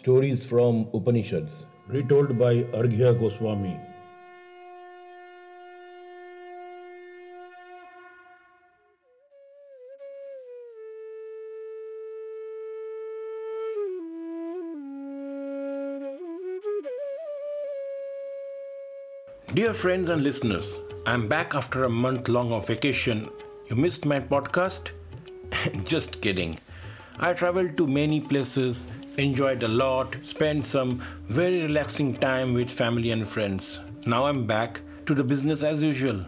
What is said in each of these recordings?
Stories from Upanishads. Retold by Arghya Goswami. Dear friends and listeners, I'm back after a month long of vacation. You missed my podcast? Just kidding. I traveled to many places, enjoyed a lot, spent some very relaxing time with family and friends. Now I'm back to the business as usual.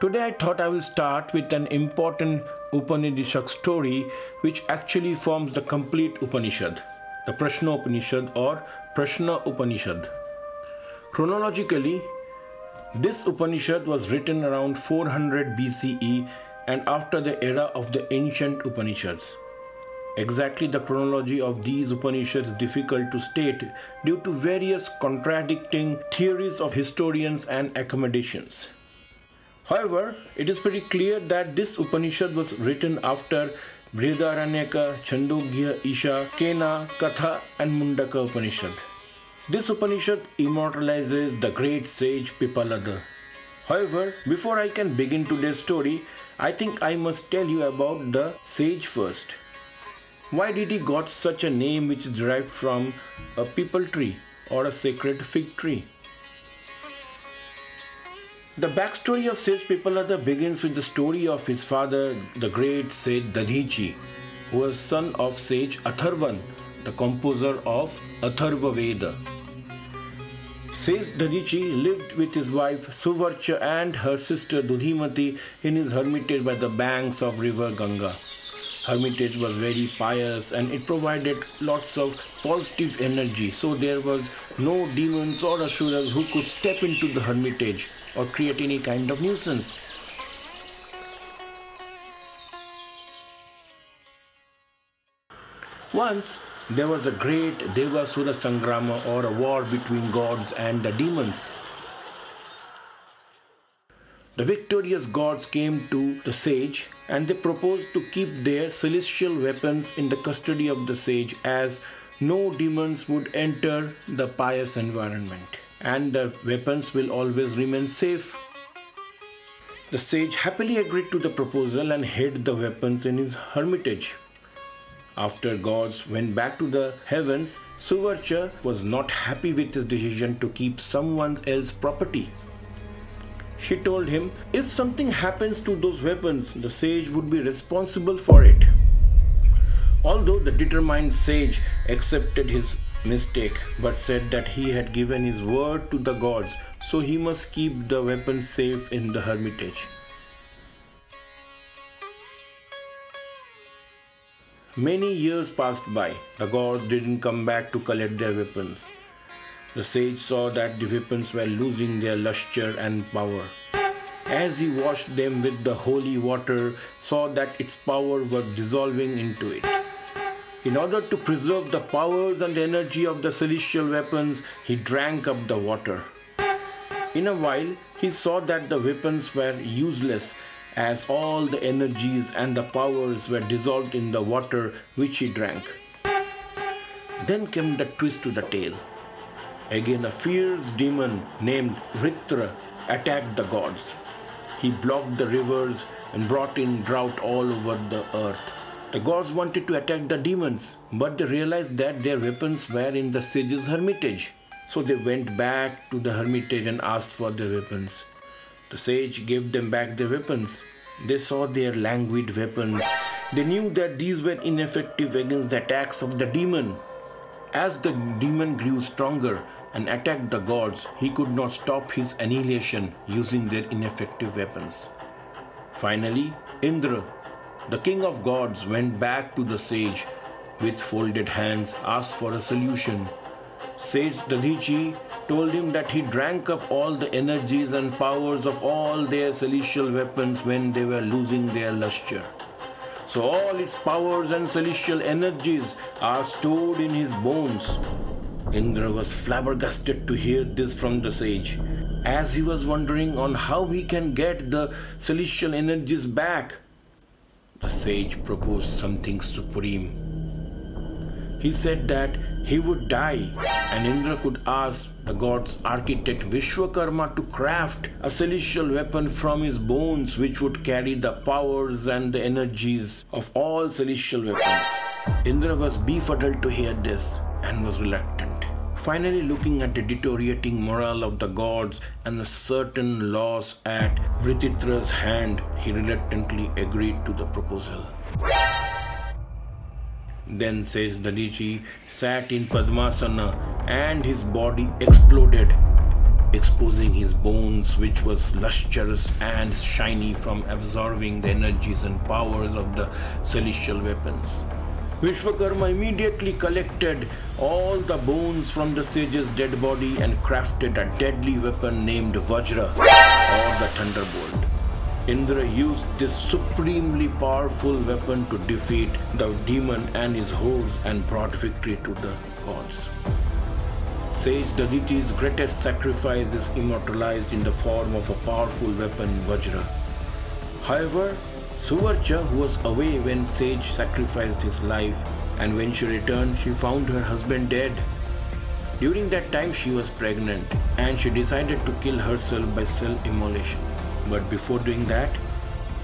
Today I thought I will start with an important Upanishad story which actually forms the complete Upanishad, the Prashna Upanishad or Prashna Upanishad. Chronologically, this Upanishad was written around 400 BCE and after the era of the ancient Upanishads. Exactly the chronology of these Upanishads is difficult to state due to various contradicting theories of historians and accommodations. However, it is pretty clear that this Upanishad was written after Brihadaranyaka, Chandogya, Isha, Kena, Katha, and Mundaka Upanishad. This Upanishad immortalizes the great sage Pippalada. However, before I can begin today's story, I think I must tell you about the sage first. Why did he got such a name which is derived from a peepal tree or a sacred fig tree? The backstory of Sage Pippalada begins with the story of his father, the great sage Dadhichi, who was son of sage Atharvan, the composer of Atharva Veda. Sage Dadhichi lived with his wife Suvarcha and her sister Dudhimati in his hermitage by the banks of river Ganga. Hermitage was very pious and it provided lots of positive energy, so there was no demons or asuras who could step into the hermitage or create any kind of nuisance. Once there was a great Devasura Sangrama or a war between gods and the demons. The victorious gods came to the sage and they proposed to keep their celestial weapons in the custody of the sage as no demons would enter the pious environment and the weapons will always remain safe. The sage happily agreed to the proposal and hid the weapons in his hermitage. After gods went back to the heavens, Suvarcha was not happy with his decision to keep someone else's property. She told him if something happens to those weapons, the sage would be responsible for it. Although the determined sage accepted his mistake but said that he had given his word to the gods, so he must keep the weapons safe in the hermitage. Many years passed by. The gods didn't come back to collect their weapons. The sage saw that the weapons were losing their luster and power. As he washed them with the holy water, saw that its power was dissolving into it. In order to preserve the powers and energy of the celestial weapons, he drank up the water. In a while, he saw that the weapons were useless as all the energies and the powers were dissolved in the water which he drank. Then came the twist to the tale. Again, a fierce demon named Vritra attacked the gods. He blocked the rivers and brought in drought all over the earth. The gods wanted to attack the demons, but they realized that their weapons were in the sage's hermitage. So they went back to the hermitage and asked for their weapons. The sage gave them back their weapons. They saw their languid weapons. They knew that these were ineffective against the attacks of the demon. As the demon grew stronger and attacked the gods, he could not stop his annihilation using their ineffective weapons. Finally, Indra, the king of gods, went back to the sage with folded hands, asked for a solution. Sage Dadhichi told him that he drank up all the energies and powers of all their celestial weapons when they were losing their luster. So all its powers and celestial energies are stored in his bones. Indra was flabbergasted to hear this from the sage, as he was wondering on how he can get the celestial energies back. The sage proposed something supreme. He said that he would die, and Indra could ask the god's architect Vishwakarma to craft a celestial weapon from his bones which would carry the powers and the energies of all celestial weapons. Indra was befuddled to hear this and was reluctant. Finally, looking at the deteriorating morale of the gods and a certain loss at Vritra's hand, he reluctantly agreed to the proposal. Then says Dadhichi sat in Padmasana and his body exploded, exposing his bones, which was lustrous and shiny from absorbing the energies and powers of the celestial weapons. Vishwakarma immediately collected all the bones from the sage's dead body and crafted a deadly weapon named Vajra or the Thunderbolt. Indra used this supremely powerful weapon to defeat the demon and his hordes and brought victory to the gods. Sage Dadhichi's greatest sacrifice is immortalized in the form of a powerful weapon, Vajra. However, Suvarcha, who was away when Sage sacrificed his life, and when she returned, she found her husband dead. During that time, she was pregnant and she decided to kill herself by self immolation. But before doing that,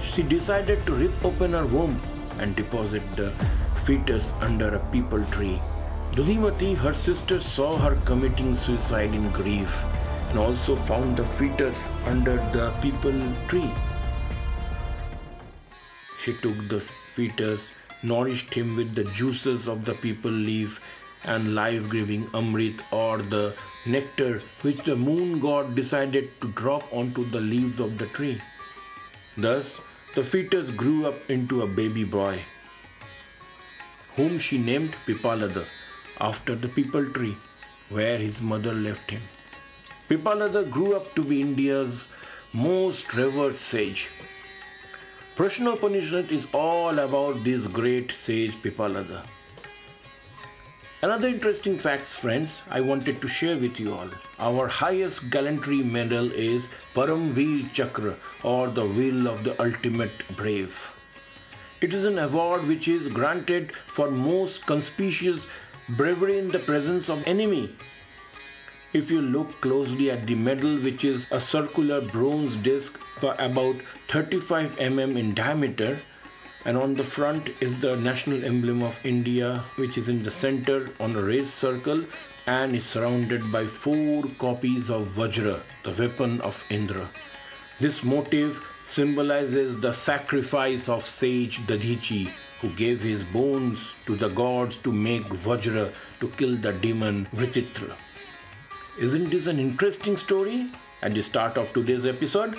she decided to rip open her womb and deposit the fetus under a peepal tree. Dudhimati, her sister, saw her committing suicide in grief and also found the fetus under the peepal tree. She took the fetus, nourished him with the juices of the peepal leaf and life giving amrit or the nectar which the moon god decided to drop onto the leaves of the tree. Thus, the fetus grew up into a baby boy, whom she named Pippalada after the peepal tree where his mother left him. Pippalada grew up to be India's most revered sage. Prashna Upanishad is all about this great sage Pippalada. Another interesting facts, friends, I wanted to share with you all. Our highest gallantry medal is Paramveer Chakra or the Wheel of the Ultimate Brave. It is an award which is granted for most conspicuous bravery in the presence of enemy. If you look closely at the medal, which is a circular bronze disc for about 35 mm in diameter, and on the front is the national emblem of India, which is in the center on a raised circle and is surrounded by four copies of Vajra, the weapon of Indra. This motif symbolizes the sacrifice of sage Dadhichi, who gave his bones to the gods to make Vajra to kill the demon Vritra. Isn't this an interesting story at the start of today's episode?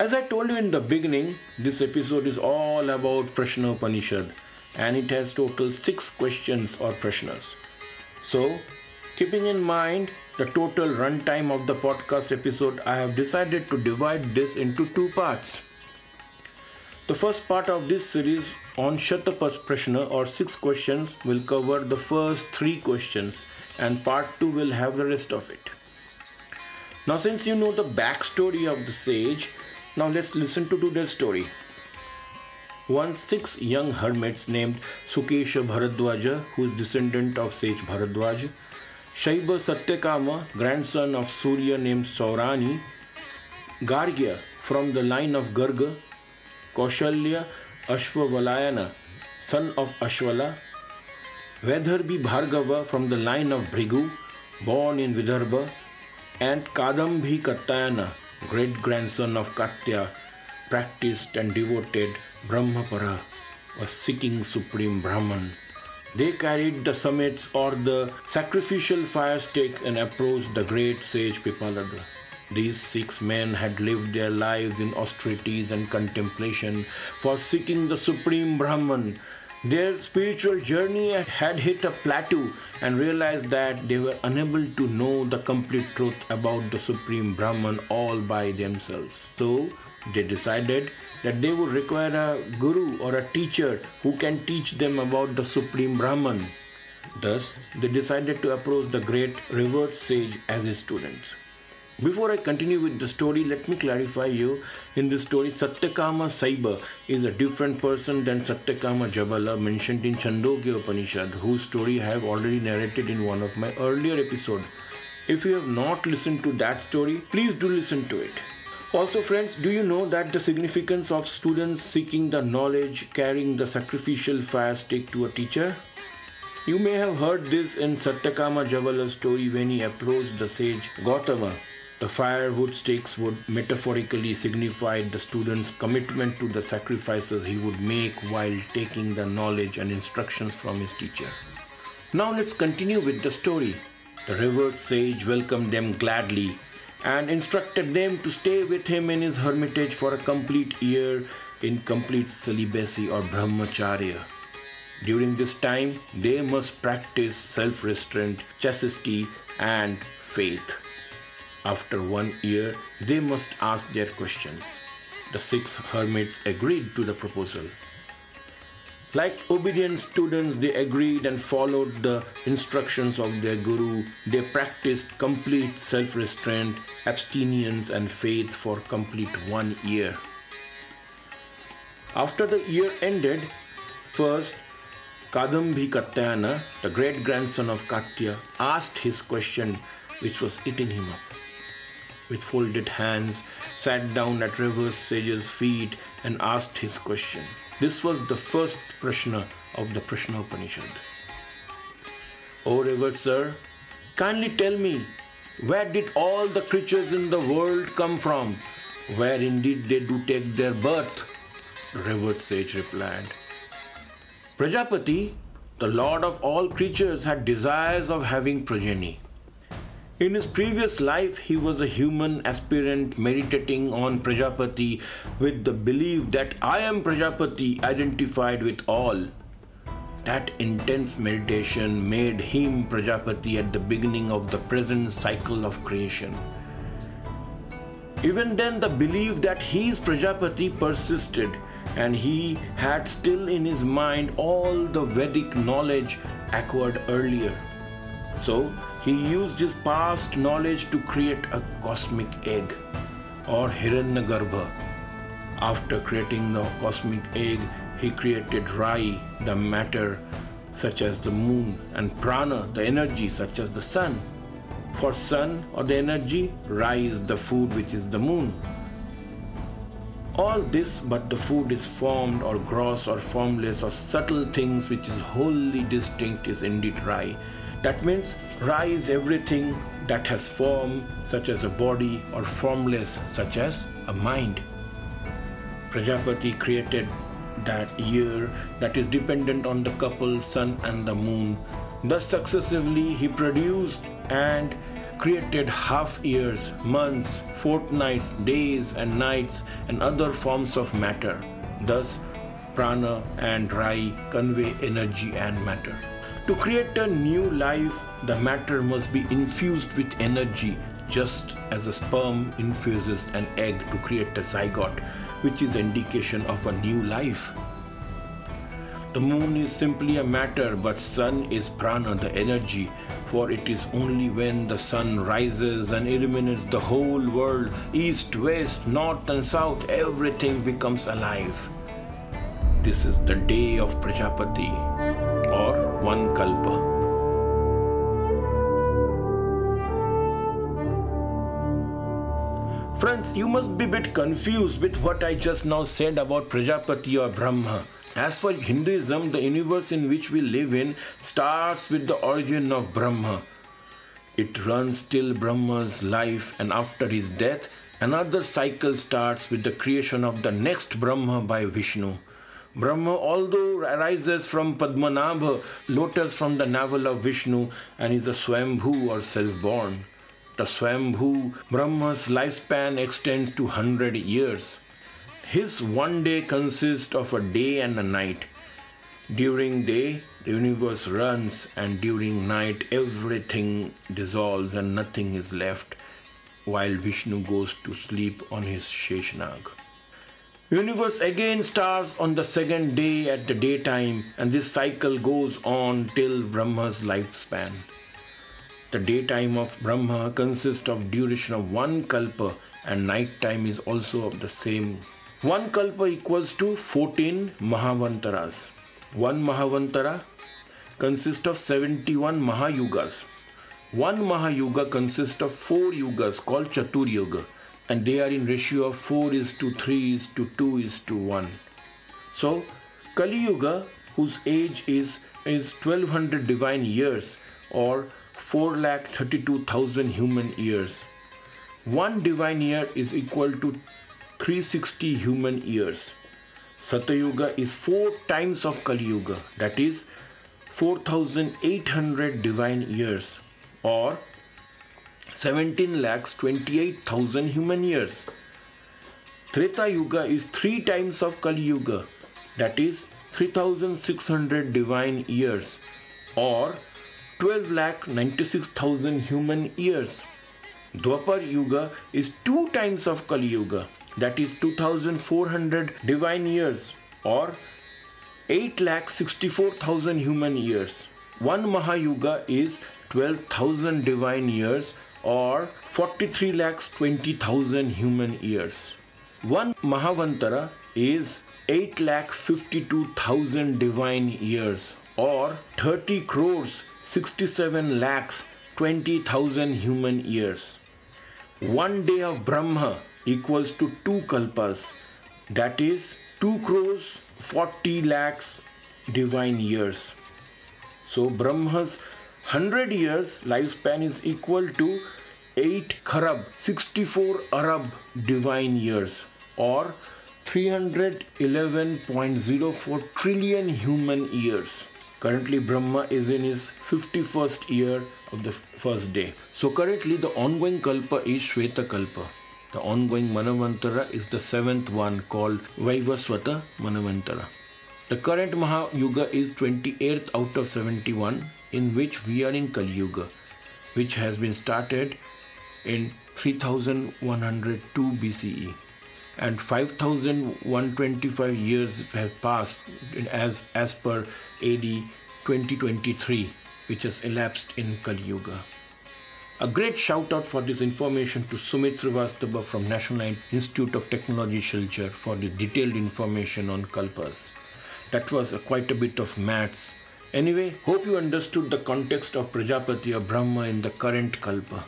As I told you in the beginning, this episode is all about Prashna Upanishad and it has total six questions or prashnas. So, keeping in mind the total runtime of the podcast episode, I have decided to divide this into two parts. The first part of this series on Shatapath Prashna or six questions will cover the first three questions, and part two will have the rest of it. Now, since you know the backstory of the sage, now let's listen to today's story. Once six young hermits named Sukesha Bharadwaja, who is descendant of sage Bharadwaj, Shaiba Satyakama, grandson of Surya named Saurani, Gargya from the line of Garga, Kaushalya Ashwavalayana, son of Ashwala, Vedarbhi Bhargava from the line of Bhrigu, born in Vidarbha, and Kadambhi Katyayana, great grandson of Katya, practiced and devoted Brahmapara, was seeking supreme Brahman. They carried the summits or the sacrificial fire stick and approached the great sage Pippalada. These six men had lived their lives in austerities and contemplation for seeking the supreme Brahman. Their spiritual journey had hit a plateau and realized that they were unable to know the complete truth about the supreme Brahman all by themselves. So they decided that they would require a guru or a teacher who can teach them about the supreme Brahman. Thus, they decided to approach the great revered sage as his students. Before I continue with the story, let me clarify you. In this story, Satyakama Saiba is a different person than Satyakama Jabala mentioned in Chandogya Upanishad, whose story I have already narrated in one of my earlier episodes. If you have not listened to that story, please do listen to it. Also, friends, do you know that the significance of students seeking the knowledge, carrying the sacrificial fire stick to a teacher? You may have heard this in Satyakama Jabala's story when he approached the sage Gautama the firewood sticks would metaphorically signify the student's commitment to the sacrifices he would make while taking the knowledge and instructions from his teacher. Now let's continue with the story. The revered sage welcomed them gladly and instructed them to stay with him in his hermitage for a complete year in complete celibacy or brahmacharya. During this time, they must practice self restraint, chastity, and faith. After one year, they must ask their questions. The six hermits agreed to the proposal. Like obedient students, they agreed and followed the instructions of their guru. They practiced complete self restraint, abstinence, and faith for complete one year. After the year ended, first Kadambi Katyayana, the great grandson of Katya, asked his question which was eating him up with folded hands, sat down at River Sage's feet and asked his question. This was the first Prashna of the Prashna Upanishad. O River Sir, kindly tell me, where did all the creatures in the world come from? Where indeed they do take their birth? Revered sage replied. Prajapati, the lord of all creatures, had desires of having progeny. In his previous life, he was a human aspirant meditating on Prajapati with the belief that I am Prajapati identified with all. That intense meditation made him Prajapati at the beginning of the present cycle of creation. Even then, the belief that he is Prajapati persisted, and he had still in his mind all the Vedic knowledge acquired earlier. So, he used his past knowledge to create a cosmic egg or Hiranyagarbha. After creating the cosmic egg, he created Rai, the matter such as the moon, and Prana, the energy such as the sun. For sun or the energy, Rai is the food which is the moon. All this, but the food is formed or gross or formless or subtle things which is wholly distinct, is indeed Rai that means Ra is everything that has form, such as a body, or formless, such as a mind. Prajapati created that year that is dependent on the couple, sun, and the moon. Thus, successively, he produced and created half years, months, fortnights, days, and nights, and other forms of matter. Thus, prana and rai convey energy and matter. To create a new life, the matter must be infused with energy, just as a sperm infuses an egg to create a zygote, which is indication of a new life. The moon is simply a matter, but sun is prana, the energy, for it is only when the sun rises and illuminates the whole world, east, west, north, and south, everything becomes alive. This is the day of Prajapati one kalpa. Friends, you must be a bit confused with what I just now said about Prajapati or Brahma. As for Hinduism, the universe in which we live in starts with the origin of Brahma. It runs till Brahma's life, and after his death, another cycle starts with the creation of the next Brahma by Vishnu. Brahma, although arises from Padmanabha, lotus from the navel of Vishnu, and is a Swambhu or self born. The Swambhu Brahma's lifespan extends to 100 years. His one day consists of a day and a night. During day, the universe runs, and during night, everything dissolves and nothing is left, while Vishnu goes to sleep on his Sheshnag. Universe again starts on the second day at the daytime, and this cycle goes on till Brahma's lifespan. the daytime of Brahma consists of duration of one kalpa and night time is also of the same. One kalpa equals to 14 Manavantaras. One Manavantara consists of 71 Mahayugas. One Mahayuga consists of four yugas called Chatur Yuga and they are in ratio of 4 is to 3 is to 2 is to 1. So Kali Yuga whose age is is 1200 divine years or 4,32,000 human years. One divine year is equal to 360 human years. Satyuga is four times of Kali Yuga, that is 4,800 divine years or 17 lakhs 28,000 human years. Treta Yuga is three times of Kali Yuga, that is 3600 divine years or 12 lakh 96,000 human years. Dwapar Yuga is two times of Kali Yuga, that is 2400 divine years or 8 lakh 64,000 human years. One Mahayuga is 12,000 divine years or 43 lakhs 20,000 human years. One Manavantara is 8 lakh 52,000 divine years or 30 crores 67 lakhs 20,000 human years. One day of Brahma equals to two kalpas, that is 2 crores 40 lakhs divine years. So Brahma's 100 years lifespan is equal to 8 kharab 64 arab divine years or 311.04 trillion human years. Currently, Brahma is in his 51st year of the first day. So, currently, the ongoing Kalpa is Shweta Kalpa. The ongoing Manavantara is the seventh one called Vaivaswata Manavantara. The current Mahayuga is 28th out of 71, in which we are in Kali Yuga, which has been started in 3102 BCE and 5125 years have passed as as per AD 2023 which has elapsed in Kali Yuga. A great shout out for this information to Sumit Srivastava from National Institute of Technology Silchar for the detailed information on Kalpas. That was a, quite a bit of maths. Anyway, hope you understood the context of Prajapati or Brahma in the current Kalpa.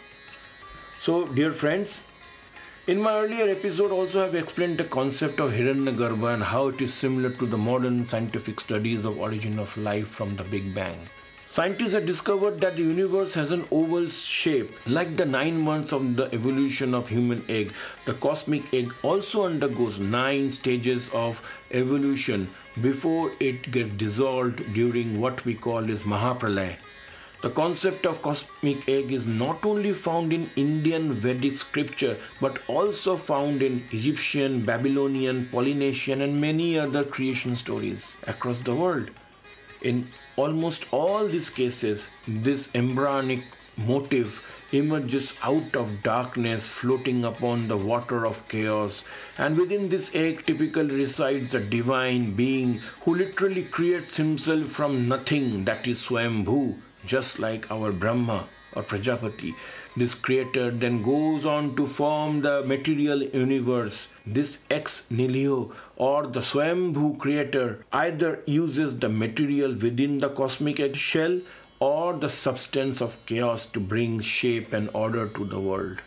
So, dear friends, in my earlier episode, also I've explained the concept of Hiranyagarbha and how it is similar to the modern scientific studies of origin of life from the Big Bang. Scientists have discovered that the universe has an oval shape. Like the nine months of the evolution of human egg, the cosmic egg also undergoes nine stages of evolution before it gets dissolved during what we call as Mahapralaya. The concept of cosmic egg is not only found in Indian Vedic scripture but also found in Egyptian, Babylonian, Polynesian, and many other creation stories across the world. In almost all these cases, this embryonic motive emerges out of darkness floating upon the water of chaos and within this egg typically resides a divine being who literally creates himself from nothing that is swambhu just like our Brahma or Prajapati. This creator then goes on to form the material universe. This ex nihilo or the Swambhu creator either uses the material within the cosmic egg shell or the substance of chaos to bring shape and order to the world.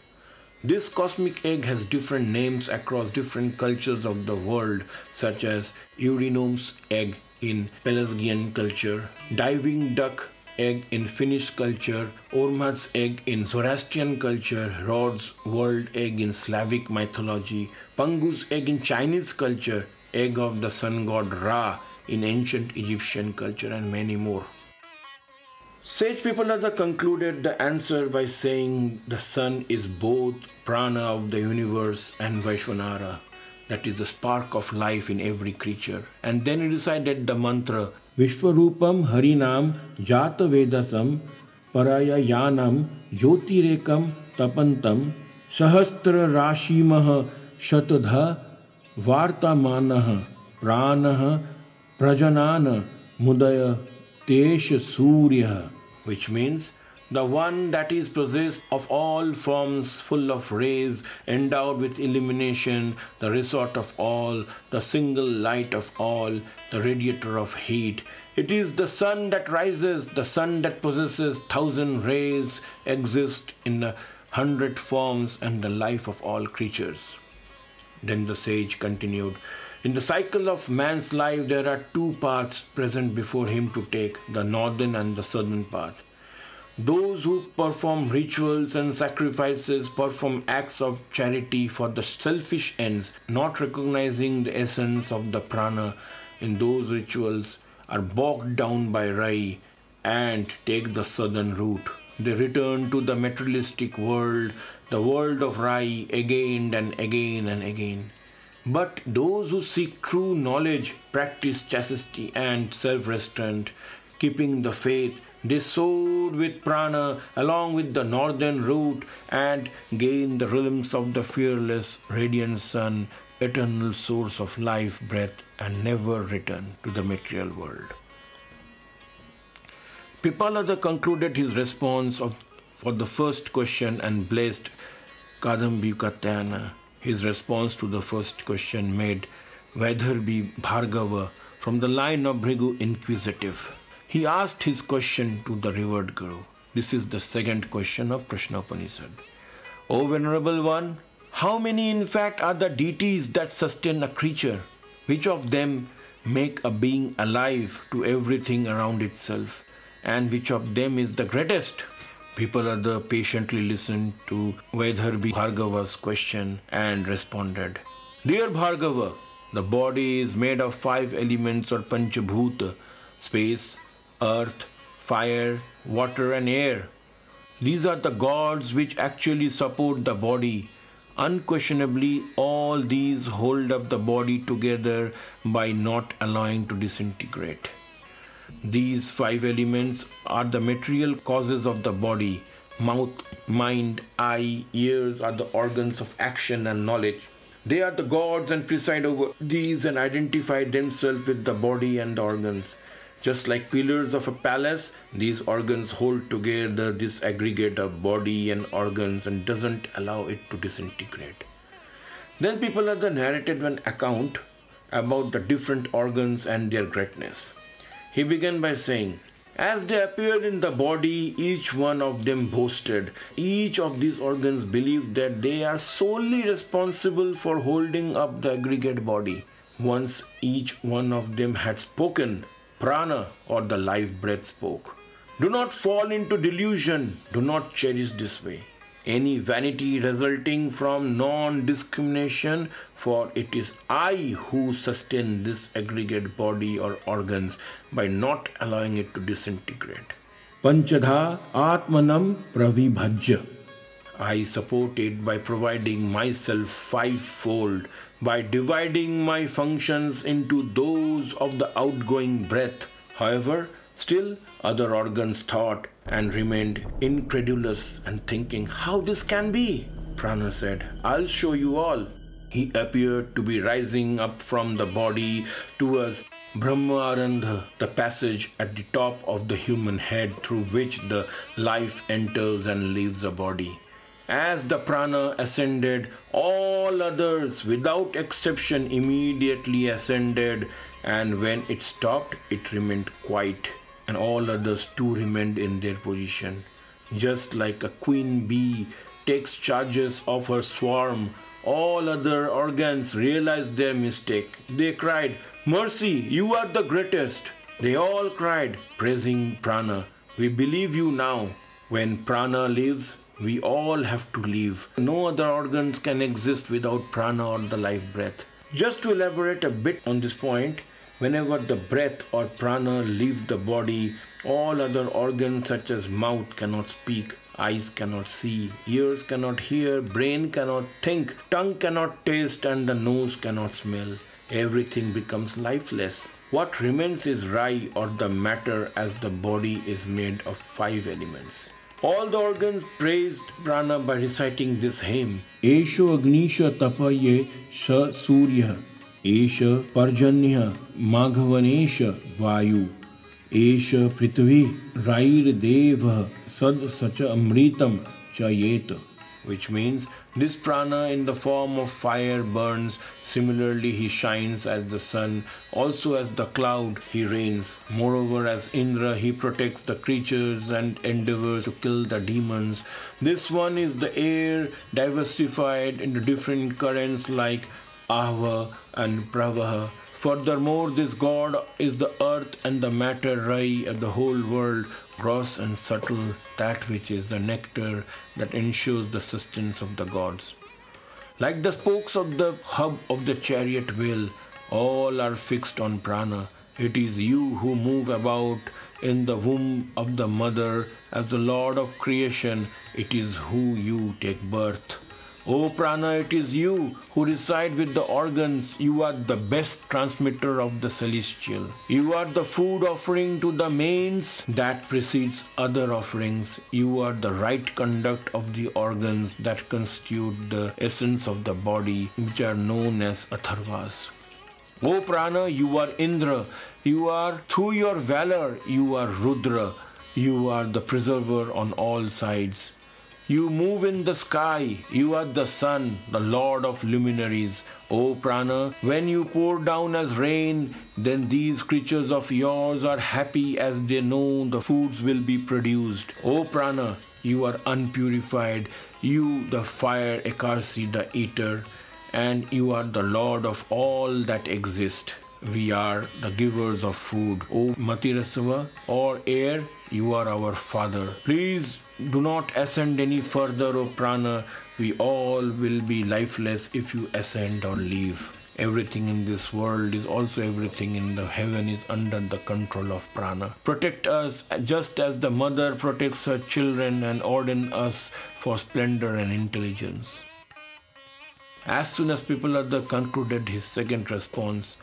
This cosmic egg has different names across different cultures of the world, such as Eurynome's egg in Pelasgian culture, diving duck egg in Finnish culture, Ormuzd egg in Zoroastrian culture, Rod's world egg in Slavic mythology, Pangu's egg in Chinese culture, egg of the sun god Ra in ancient Egyptian culture, and many more. Sage people have concluded the answer by saying the sun is both prana of the universe and Vishvanara, that is the spark of life in every creature. And then he recited the mantra Vishwarupam Harinam Jata Vedasam Parayayanam Jyotirekam Tapantam Sahastra Rashimah Shatadha Vartamanah Pranah Prajanana Mudaya Tesh Surya, which means the one that is possessed of all forms, full of rays, endowed with illumination, the resort of all, the single light of all, the radiator of heat. It is the sun that rises, the sun that possesses thousand rays, exists in a hundred forms, and the life of all creatures. Then the sage continued. In the cycle of man's life, there are two paths present before him to take the northern and the southern path. Those who perform rituals and sacrifices perform acts of charity for the selfish ends, not recognizing the essence of the prana in those rituals, are bogged down by Rai and take the southern route. They return to the materialistic world, the world of Rai, again and again and again. But those who seek true knowledge practice chastity and self restraint, keeping the faith, they soared with prana along with the northern route and gained the realms of the fearless, radiant sun, eternal source of life breath, and never return to the material world. Pippalada concluded his response of, for the first question and blessed Kadambi Katyana. His response to the first question made Vaidarbhi Bhargava from the line of Bhrigu inquisitive. He asked his question to the revered Guru. This is the second question of Prashna Upanishad. O Venerable One, how many in fact are the deities that sustain a creature? Which of them make a being alive to everything around itself? And which of them is the greatest? Pippalada patiently listened to Vaidarbhi Bhargava's question and responded, Dear Bhargava, the body is made of five elements or panchabhuta, space, earth, fire, water and air. These are the gods which actually support the body. Unquestionably, all these hold up the body together by not allowing to disintegrate. These five elements are the material causes of the body. Mouth, mind, eye, ears are the organs of action and knowledge. They are the gods and preside over these and identify themselves with the body and the organs. Just like pillars of a palace, these organs hold together this aggregate of body and organs and doesn't allow it to disintegrate. Then Pippalada narrated one account about the different organs and their greatness. He began by saying, as they appeared in the body, each one of them boasted. Each of these organs believed that they are solely responsible for holding up the aggregate body. Once each one of them had spoken, prana or the life breath spoke. Do not fall into delusion, do not cherish this way any vanity resulting from non discrimination, for it is I who sustain this aggregate body or organs by not allowing it to disintegrate. Panchadha Atmanam Pravibhajya. I support it by providing myself fivefold, by dividing my functions into those of the outgoing breath. However, still other organs thought and remained incredulous and thinking how this can be. Prana said, I'll show you all. He appeared to be rising up from the body towards Brahmarandha, the passage at the top of the human head through which the life enters and leaves the body. As the prana ascended, all others without exception immediately ascended, and when it stopped, it remained quiet and all others too remained in their position. Just like a queen bee takes charges of her swarm, all other organs realized their mistake. They cried, Mercy, you are the greatest. They all cried, praising Prana. We believe you now. When Prana lives, we all have to live. No other organs can exist without Prana or the life breath. Just to elaborate a bit on this point, Whenever the breath or prana leaves the body, all other organs such as mouth cannot speak, eyes cannot see, ears cannot hear, brain cannot think, tongue cannot taste, and the nose cannot smell. Everything becomes lifeless. What remains is Rai or the matter as the body is made of five elements. All the organs praised prana by reciting this hymn. Esho Agnisha Tapaye Sa Surya एष पर्जन्य माघवनेश वायु Esha Prithvi Rair Deva Sad Sacha Amritam Chayet, which means this prana in the form of fire burns. Similarly, he shines as the sun. Also, as the cloud, he reigns. Moreover, as Indra, he protects the creatures and endeavors to kill the demons. This one is the air diversified into different currents like Ahva and Pravaha. Furthermore, this God is the earth and the matter ray of the whole world, gross and subtle, that which is the nectar that ensures the sustenance of the gods. Like the spokes of the hub of the chariot wheel, all are fixed on prana. It is you who move about in the womb of the mother as the Lord of creation. It is who you take birth. O Prana, it is you who reside with the organs. You are the best transmitter of the celestial. You are the food offering to the mains that precedes other offerings. You are the right conduct of the organs that constitute the essence of the body, which are known as atharvas. O Prana, you are Indra. You are, through your valor, you are Rudra. You are the preserver on all sides. You move in the sky. You are the sun, the lord of luminaries. O Prana, when you pour down as rain, then these creatures of yours are happy as they know the foods will be produced. O Prana, you are unpurified. You, the fire Akarsi, the eater, and you are the lord of all that exist. We are the givers of food. O Matirasava, or air, you are our father. Please do not ascend any further, O prana. We all will be lifeless if you ascend or leave. Everything in this world is also everything in the heaven is under the control of prana. Protect us just as the mother protects her children and ordain us for splendor and intelligence. As soon as people Pippalada concluded his second response,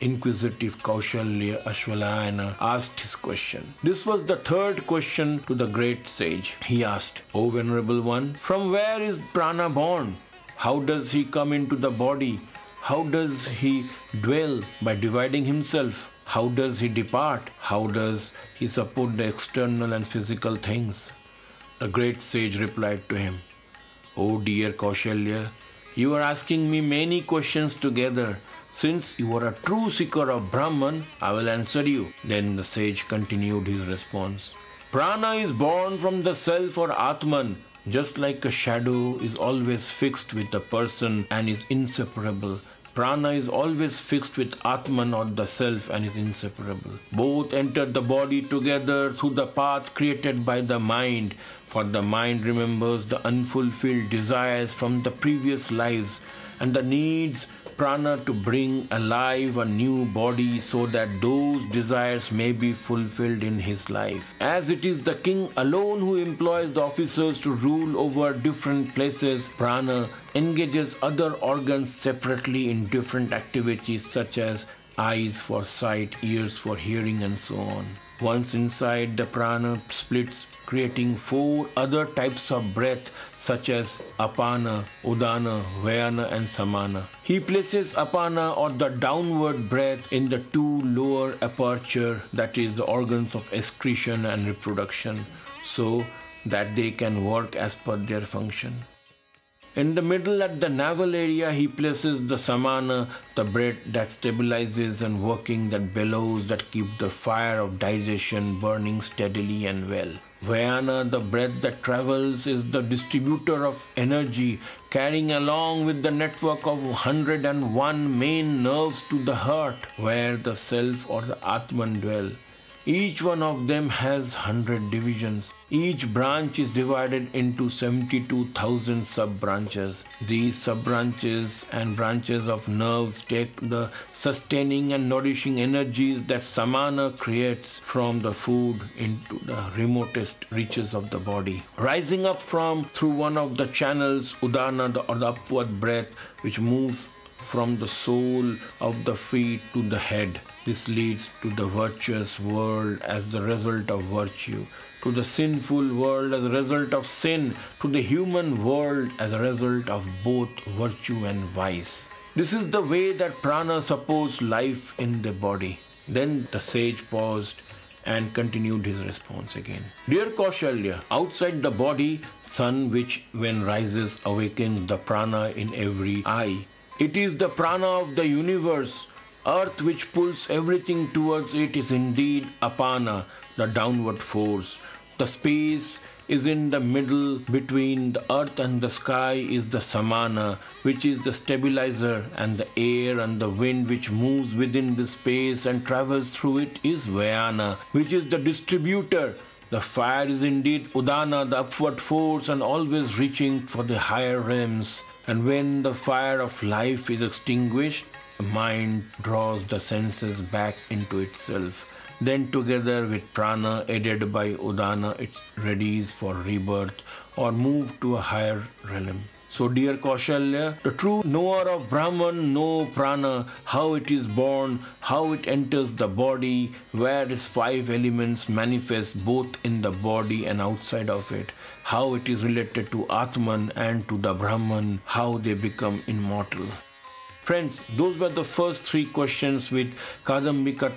inquisitive Kaushalya Ashwalayana asked his question. This was the third question to the great sage. He asked, O Venerable One, from where is prana born? How does he come into the body? How does he dwell by dividing himself? How does he depart? How does he support the external and physical things? The great sage replied to him, O dear Kaushalya, you are asking me many questions together. Since you are a true seeker of Brahman, I will answer you. Then the sage continued his response. Prana is born from the self or Atman, just like a shadow is always fixed with a person and is inseparable. Prana is always fixed with Atman or the self and is inseparable. Both enter the body together through the path created by the mind, for the mind remembers the unfulfilled desires from the previous lives and the needs prana to bring alive a new body so that those desires may be fulfilled in his life. As it is the king alone who employs the officers to rule over different places, prana engages other organs separately in different activities such as eyes for sight, ears for hearing, and so on. Once inside, the prana splits creating four other types of breath such as apana, udana, vyana and samana. He places apana or the downward breath in the two lower aperture that is the organs of excretion and reproduction so that they can work as per their function. In the middle at the navel area, he places the samana, the breath that stabilizes and working that bellows that keep the fire of digestion burning steadily and well. Vyana, the breath that travels, is the distributor of energy, carrying along with the network of 101 main nerves to the heart, where the self or the Atman dwell. Each one of them has 100 divisions. Each branch is divided into 72,000 sub branches. These sub branches and branches of nerves take the sustaining and nourishing energies that samana creates from the food into the remotest reaches of the body. Rising up from through one of the channels, udana, the, or the upward breath, which moves from the sole of the feet to the head. This leads to the virtuous world as the result of virtue, to the sinful world as a result of sin, to the human world as a result of both virtue and vice. This is the way that prana supports life in the body. Then the sage paused and continued his response again. Dear Kaushalya, outside the body, sun which when rises awakens the prana in every eye. It is the prana of the universe. Earth which pulls everything towards it is indeed apana, the downward force. The space is in the middle between the earth and the sky is the samana, which is the stabilizer, and the air and the wind which moves within the space and travels through it is Vyana, which is the distributor. The fire is indeed Udana, the upward force, and always reaching for the higher realms. And when the fire of life is extinguished, mind draws the senses back into itself then, together with prana aided by udana, it readies for rebirth or move to a higher realm. So, dear Kaushalya, the true knower of Brahman know prana, how it is born, how it enters the body, where its five elements manifest both in the body and outside of it, how it is related to Atman and to the Brahman, how they become immortal. Friends, those were the first three questions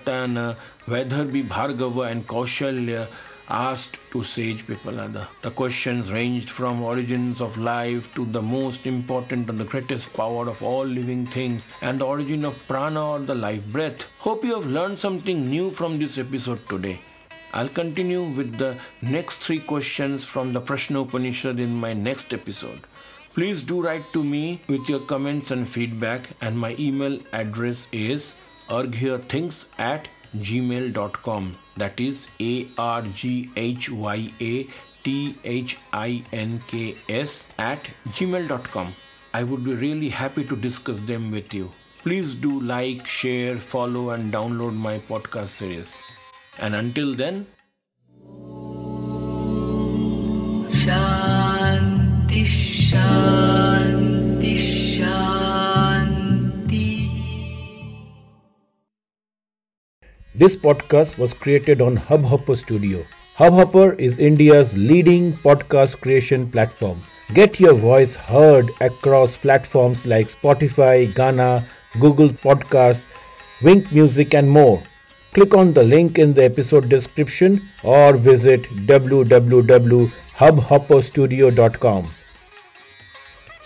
and uh, Vaidarbhi Bhargava and Kaushalya asked to sage Pippalada. The questions ranged from origins of life to the most important and the greatest power of all living things and the origin of prana or the life breath. Hope you have learned something new from this episode today. I'll continue with the next three questions from the Prashna Upanishad in my next episode. Please do write to me with your comments and feedback, and my email address is arghyathinks at gmail.com. That is A R G H Y A T H I N K S at gmail.com. I would be really happy to discuss them with you. Please do like, share, follow, and download my podcast series. And until then, Shine. This podcast was created on Hubhopper Studio. Hubhopper is India's leading podcast creation platform. Get your voice heard across platforms like Spotify, Gaana, Google Podcasts, Wynk Music, and more. Click on the link in the episode description or visit www.hubhopperstudio.com.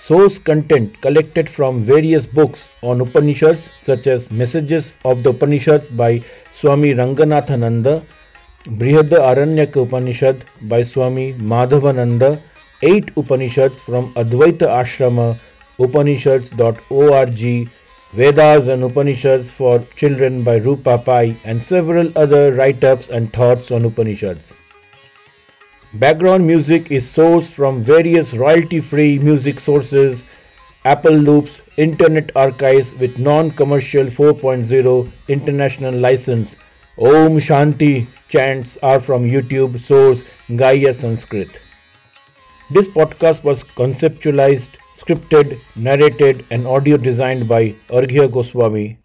Source content collected from various books on Upanishads, such as Messages of the Upanishads by Swami Ranganathananda, Brihad Aranyaka Upanishad by Swami Madhavananda, 8 Upanishads from Advaita Ashrama, Upanishads.org, Vedas and Upanishads for Children by Rupa Pai, and several other write ups and thoughts on Upanishads. Background music is sourced from various royalty free music sources, Apple Loops, Internet Archives with non commercial 4.0 international license. Om Shanti chants are from YouTube source Gaia Sanskrit. This podcast was conceptualized, scripted, narrated, and audio designed by Arghya Goswami